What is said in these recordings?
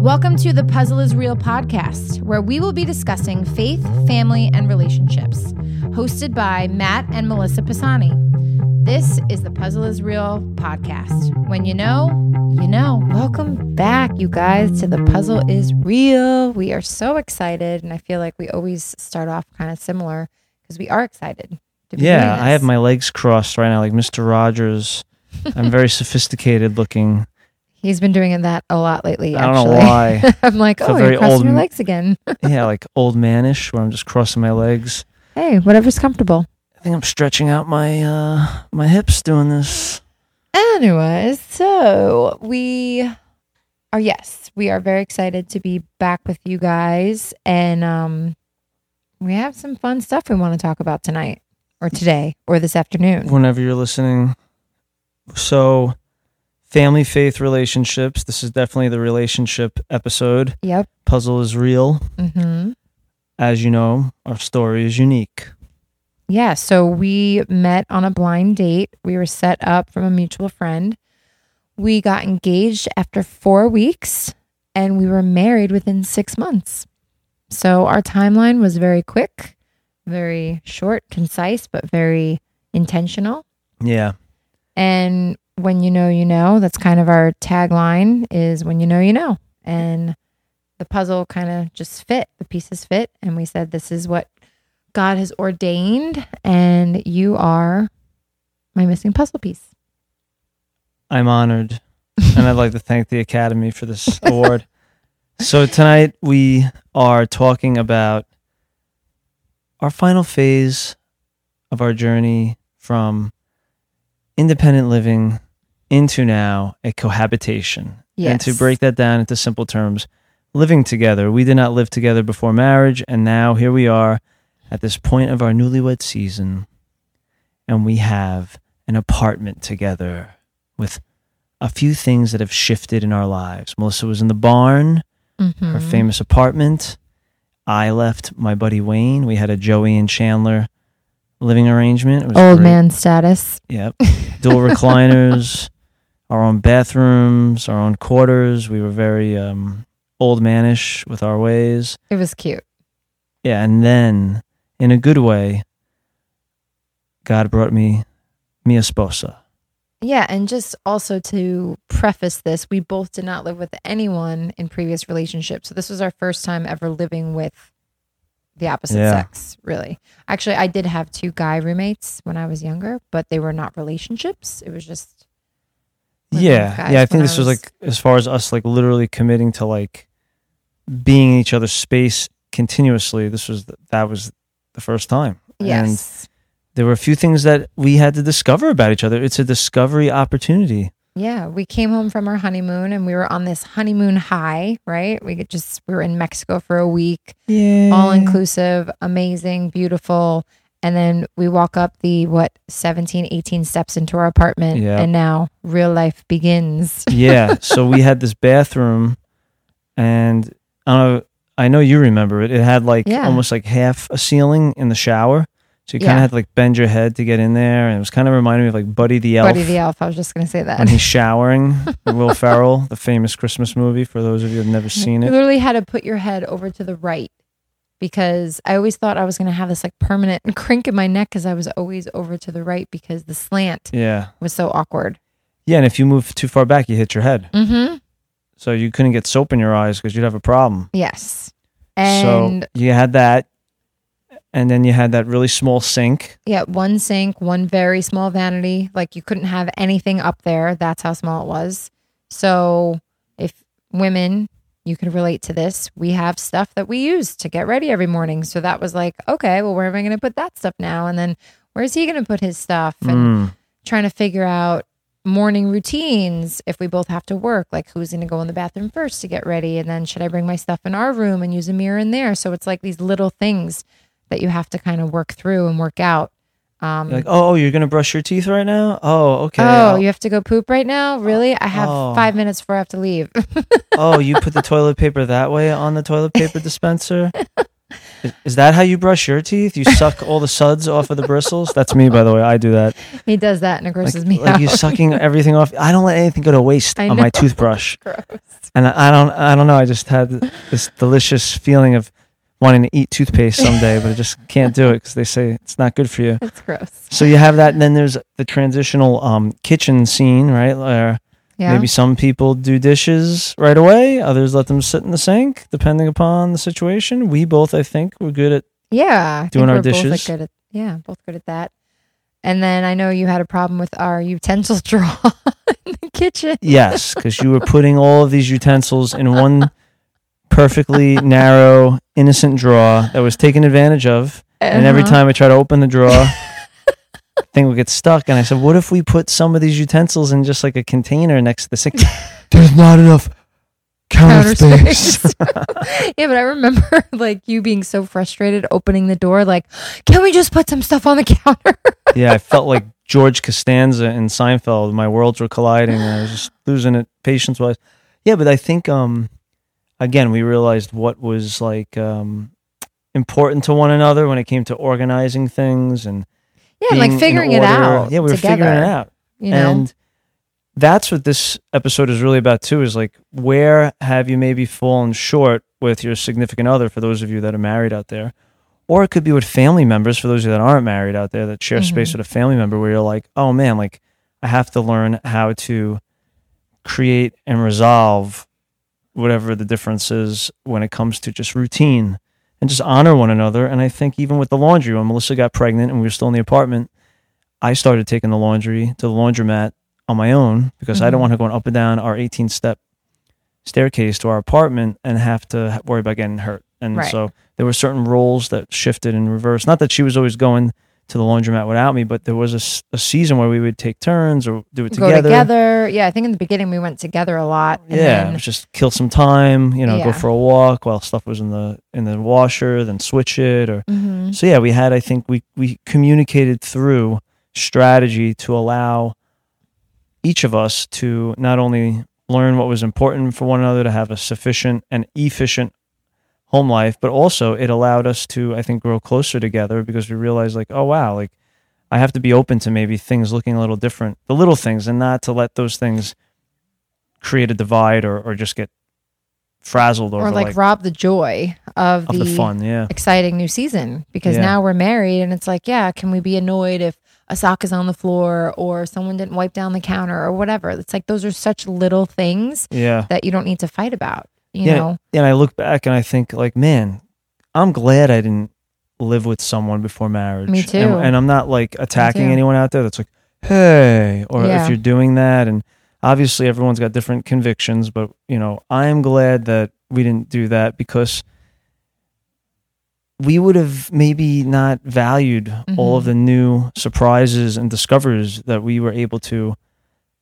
Welcome to the Puzzle is Real podcast, where we will be discussing faith, family, and relationships. Hosted by Matt and Melissa Pisani. This is the Puzzle is Real podcast. When you know, you know. Welcome back, you guys, to the Puzzle is Real. We are so excited, and I feel like we always start off kind of similar because we are excited. To be Yeah, doing I have my legs crossed right now, like Mr. Rogers. I'm very sophisticated looking. He's been doing that a lot lately. I don't know actually. why. I'm like, Feel oh, very you're crossing old your m- legs again. Yeah, like old manish, where I'm just crossing my legs. hey, whatever's comfortable. I think I'm stretching out my uh my hips doing this. Anyways, so we are yes, we are very excited to be back with you guys, and um, we have some fun stuff we want to talk about tonight, or today, or this afternoon. Whenever you're listening. So, family, faith, relationships. This is definitely the relationship episode. Yep. Puzzle is real. hmm As you know, our story is unique. Yeah. So we met on a blind date. We were set up from a mutual friend. We got engaged after four weeks, and we were married within six months. So our timeline was very quick, very short, concise, but very intentional. Yeah. And when you know, you know, that's kind of our tagline is when you know, you know. And the puzzle kind of just fit, the pieces fit. And we said, this is what God has ordained. And you are my missing puzzle piece. I'm honored, and I'd like to thank the Academy for this award. So tonight we are talking about our final phase of our journey from independent living into now a cohabitation. And to break that down into simple terms, living together. We did not live together before marriage, and now here we are at this point of our newlywed season, and we have an apartment together with a few things that have shifted in our lives. Melissa was in the barn, her Mhm. famous apartment. I left my buddy Wayne. We had a Joey and Chandler living arrangement. Old great. man status. Yep. Dual recliners, our own bathrooms, our own quarters. We were very um, old manish with our ways. It was cute. Yeah. And then, in a good way, God brought me mi esposa. Yeah. And just also to preface this, we both did not live with anyone in previous relationships. So this was our first time ever living with the opposite Yeah. sex, really. Actually, I did have two guy roommates when I was younger, but they were not relationships. It was just. Yeah. Yeah. I think this was like, as far as us, like literally committing to like being in each other's space continuously, this was, the, that was the first time. And Yes. there were a few things that we had to discover about each other. It's a discovery opportunity. Yeah, we came home from our honeymoon and we were on this honeymoon high, right? We could just we were in Mexico for a week, Yeah. all inclusive, amazing, beautiful. And then we walk up the what 17, 18 steps into our apartment Yeah. and now real life begins. yeah. So we had this bathroom, and I know. I know you remember it. It had like Yeah. almost like half a ceiling in the shower, so you kind of had to like bend your head to get in there, and it was kind of reminding me of like Buddy the Elf Buddy the Elf, I was just gonna say that. when he's showering. Will Ferrell, the famous Christmas movie. For those of you who've never seen it. You it, literally had to put your head over to the right because I always thought I was gonna have this like permanent crink in my neck because I was always over to the right because the slant yeah, was so awkward. yeah. And if you move too far back, you hit your head, Mm-hmm. so you couldn't get soap in your eyes because you'd have a problem. Yes. And so you had that, and then you had that really small sink. yeah, one sink, one very small vanity. Like you couldn't have anything up there. That's how small it was. So if women, you could relate to this, we have stuff that we use to get ready every morning. So that was like, okay, well, where am I going to put that stuff now? And then where's he going to put his stuff? And Mm. trying to figure out morning routines if we both have to work like who's going to go in the bathroom first to get ready and then should i bring my stuff in our room and use a mirror in there so it's like these little things that you have to kind of work through and work out um like, oh, you're gonna brush your teeth right now? Oh, okay. oh I'll- you have to go poop right now really i have Oh. five minutes before i have to leave oh, you put the toilet paper that way on the toilet paper dispenser? Is, is that how you brush your teeth? You suck all the suds off of the bristles? That's me, by the way. I do that. He does that and it grosses Like, me like out. you're sucking everything off. I don't let anything go to waste I on know. my toothbrush. Gross. And I, I don't, I don't know. I just had this delicious feeling of wanting to eat toothpaste someday, but I just can't do it because they say it's not good for you. It's gross. So you have that, and then there's the transitional um, kitchen scene, right? Where Yeah. maybe some people do dishes right away, others let them sit in the sink, depending upon the situation. We both, I think, were good at. Yeah. Doing our we're both, dishes. good at, yeah, both good at that. And then I know you had a problem with our utensil drawer in the kitchen. Yes, because you were putting all of these utensils in one perfectly narrow, innocent drawer that was taken advantage of. And every Uh-huh. time I try to open the drawer, thing would get stuck. And I said, "What if we put some of these utensils in just like a container next to the sink?" There's not enough counter, Counter space. space. yeah, but I remember like you being so frustrated opening the door, like, can we just put some stuff on the counter? yeah, I felt like George Costanza in Seinfeld. My worlds were colliding. And I was just losing it patience wise. Yeah, but I think um again we realized what was like um important to one another when it came to organizing things and yeah, like figuring it out. Yeah, we were together, figuring it out. You know, And that's what this episode is really about too is like where have you maybe fallen short with your significant other for those of you that are married out there or it could be with family members for those of you that aren't married out there that share space Mhm. with a family member where you're like oh man like i have to learn how to create and resolve whatever the difference is when it comes to just routine and just honor one another and i think even with the laundry when melissa got pregnant and we were still in the apartment i started taking the laundry to the laundromat on my own because I don't Mhm. want her going up and down our 18 step staircase to our apartment and have to worry about getting hurt. And Right. so there were certain roles that shifted in reverse. Not that she was always going to the laundromat without me, but there was a season where we would take turns or do it go together. together. Yeah, I think in the beginning we went together a lot. And yeah, it then, was just kill some time, you know, go for a walk while stuff was in the in the washer, then switch it or Mhm. so yeah, we had I think we we communicated through strategy to allow each of us to not only learn what was important for one another to have a sufficient and efficient home life, but also it allowed us to I think grow closer together because we realized like, oh wow, like I have to be open to maybe things looking a little different, the little things, and not to let those things create a divide or, or just get frazzled or like, like, rob the joy of, of the fun. Yeah. exciting new season because Yeah. now we're married and it's like, yeah, can we be annoyed if a sock is on the floor or someone didn't wipe down the counter or whatever? It's like those are such little things Yeah. that you don't need to fight about. You Yeah. know, and I look back and I think like, man, I'm glad I didn't live with someone before marriage. Me And- too. And, I'm not like attacking anyone out there that's like, hey, or Yeah. if you're doing that. And obviously everyone's got different convictions, but you know, I am glad that we didn't do that because we would have maybe not valued all of Mhm. the new surprises and discoveries that we were able to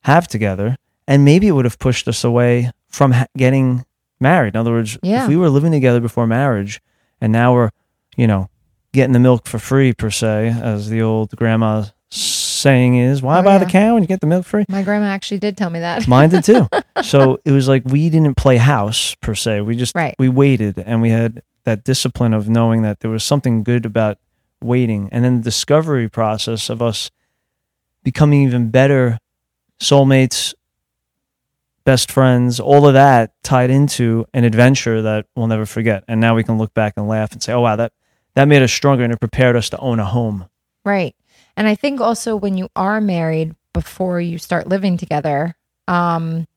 have together. And maybe it would have pushed us away from ha- getting married. In other words, Yeah. if we were living together before marriage and now we're, you know, getting the milk for free, per se, as the old grandma saying is, why Oh, buy the cow when you get the milk free? my grandma actually did tell me that. Mine did too. so it was like we didn't play house per se. We just Right. we waited and we had that discipline of knowing that there was something good about waiting. And then the discovery process of us becoming even better soulmates, best friends, all of that tied into an adventure that we'll never forget. And now we can look back and laugh and say, Oh wow, that that made us stronger and it prepared us to own a home. Right. And I think also when you are married before you start living together, um,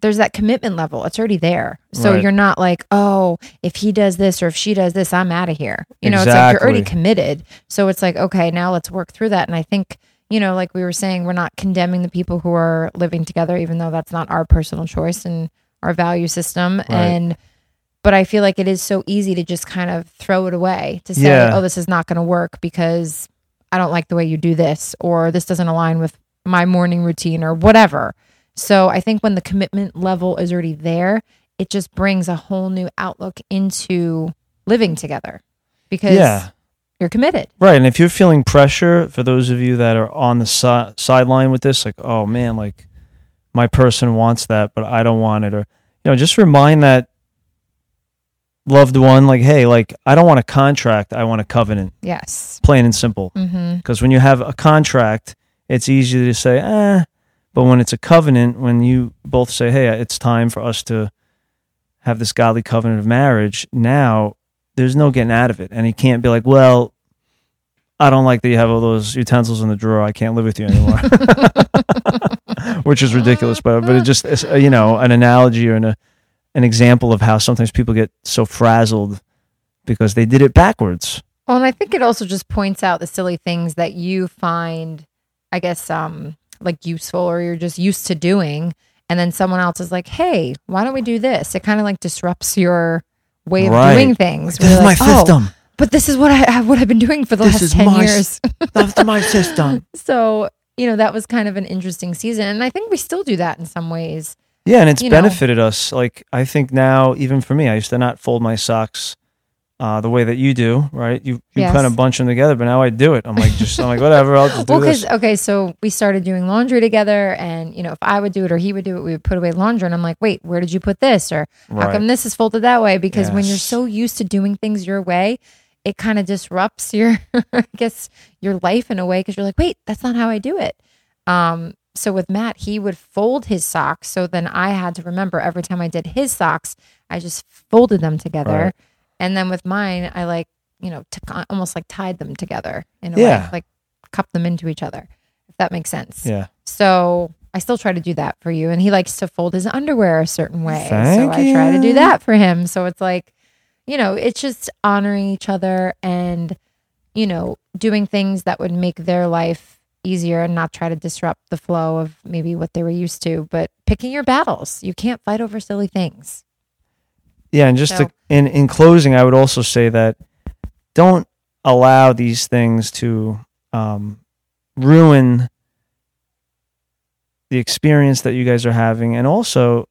there's that commitment level. It's already there. So Right. you're not like, oh, if he does this or if she does this, I'm out of here. You know, it's like you're already committed. So it's like, okay, now let's work through that. And I think, you know, like we were saying, we're not condemning the people who are living together, even though that's not our personal choice and our value system. And but I feel like it is so easy to just kind of throw it away to say, Yeah. oh, this is not going to work because I don't like the way you do this, or this doesn't align with my morning routine, or whatever. So I think when the commitment level is already there, it just brings a whole new outlook into living together because Yeah. You're committed. Right. And if you're feeling pressure, for those of you that are on the si- sideline with this, like, oh man, like my person wants that, but I don't want it, or, you know, just remind that loved one, like, hey, like I don't want a contract, I want a covenant, Yes. plain and simple. Mm-hmm. Because when you have a contract, it's easy to say, eh. But when it's a covenant, when you both say, hey, it's time for us to have this godly covenant of marriage, now there's no getting out of it. And he can't be like, well, I don't like that you have all those utensils in the drawer. I can't live with you anymore. Which is ridiculous, but but it just is, uh, you know an analogy or an an example of how sometimes people get so frazzled because they did it backwards. Well, and I think it also just points out the silly things that you find, I guess, um, like useful or you're just used to doing. And then someone else is like, hey, why don't we do this? It kind of like disrupts your way of Right. doing things. This is You're my like, "Oh, system. but this is what I what I've been doing for the This last is 10 my years. That's my system. so, you know, that was kind of an interesting season. And I think we still do that in some ways. Yeah, and it's you know. benefited us. Like I think now, even for me, I used to not fold my socks uh, the way that you do, right? You you Yes. kind of bunch them together, but now I do it. I'm like just I'm like whatever, I'll just do Well, because okay, so we started doing laundry together, and you know, if I would do it or he would do it, we would put away laundry, and I'm like, wait, where did you put this? Or how Right. come this is folded that way? Because when you're so used to doing things your way, it kind of disrupts your, I guess, your life in a way. Because you're like, wait, that's not how I do it. Um, so with Matt, he would fold his socks. So then I had to remember every time I did his socks, I just folded them together. Right. And then with mine, I like, you know, to, almost like tied them together in a Yeah. way, like cup them into each other, if that makes sense. Yeah. So I still try to do that for you. And he likes to fold his underwear a certain way. Thank so I try to do that for him. So it's like, you know, it's just honoring each other and, you know, doing things that would make their life easier and not try to disrupt the flow of maybe what they were used to, but picking your battles. You can't fight over silly things. Yeah, and just So- to, in in closing, I would also say that don't allow these things to um, ruin the experience that you guys are having, and also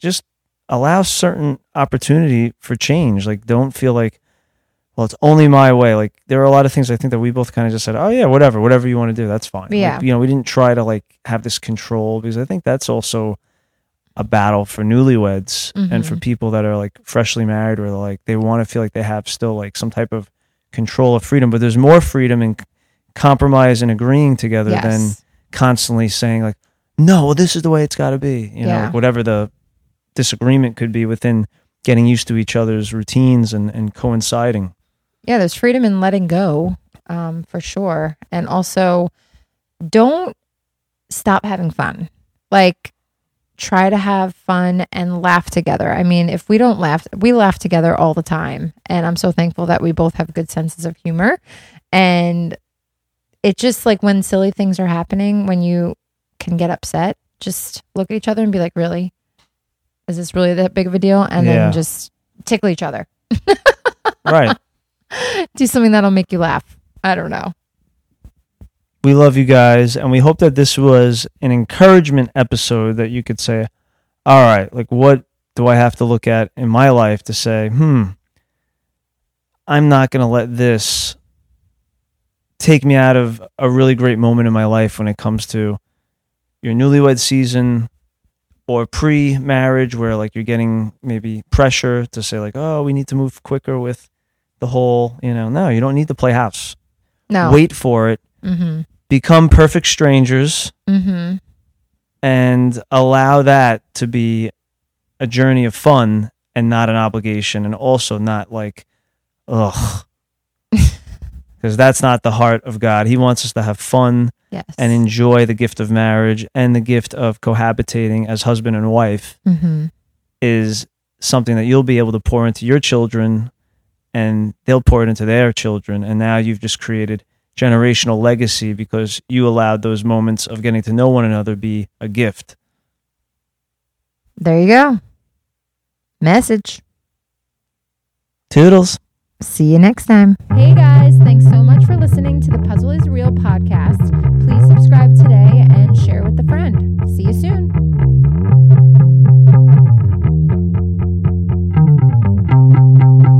just allow certain opportunity for change. Like, don't feel like, well, it's only my way. Like, there are a lot of things I think that we both kind of just said, oh yeah, whatever, whatever you want to do, that's fine. Like, Yeah. you know, we didn't try to like have this control because I think that's also a battle for newlyweds and for people that are like freshly married or like they want to feel like they have still like some type of control of freedom but there's more freedom in compromise and agreeing together than constantly saying like no well this is the way it's got to be you know like, whatever the disagreement could be within getting used to each other's routines and, and coinciding Yeah, there's freedom in letting go, um, for sure. And also, don't stop having fun. Like, try to have fun and laugh together. I mean, if we don't laugh, we laugh together all the time. And I'm so thankful that we both have good senses of humor. And it's just like when silly things are happening, when you can get upset, just look at each other and be like, really? Is this really that big of a deal? And Yeah. then just tickle each other. right Do something that'll make you laugh. I don't know. We love you guys and we hope that this was an encouragement episode that you could say all right like what do i have to look at in my life to say hmm i'm not going to let this take me out of a really great moment in my life when it comes to your newlywed season or pre-marriage where like you're getting maybe pressure to say like oh we need to move quicker with the whole you know no you don't need to play house No. wait for it Mm-hmm. Become perfect strangers Mm-hmm. and allow that to be a journey of fun and not an obligation and also not like ugh because that's not the heart of god he wants us to have fun Yes. and enjoy the gift of marriage and the gift of cohabitating as husband and wife mm-hmm. is something that you'll be able to pour into your children and they'll pour it into their children and now you've just created generational legacy because you allowed those moments of getting to know one another be a gift. There you go. Message. Toodles. See you next time. Hey guys, thanks so much for listening to the Puzzle is Real podcast. Please subscribe today and share with a friend. See you soon. Thank you.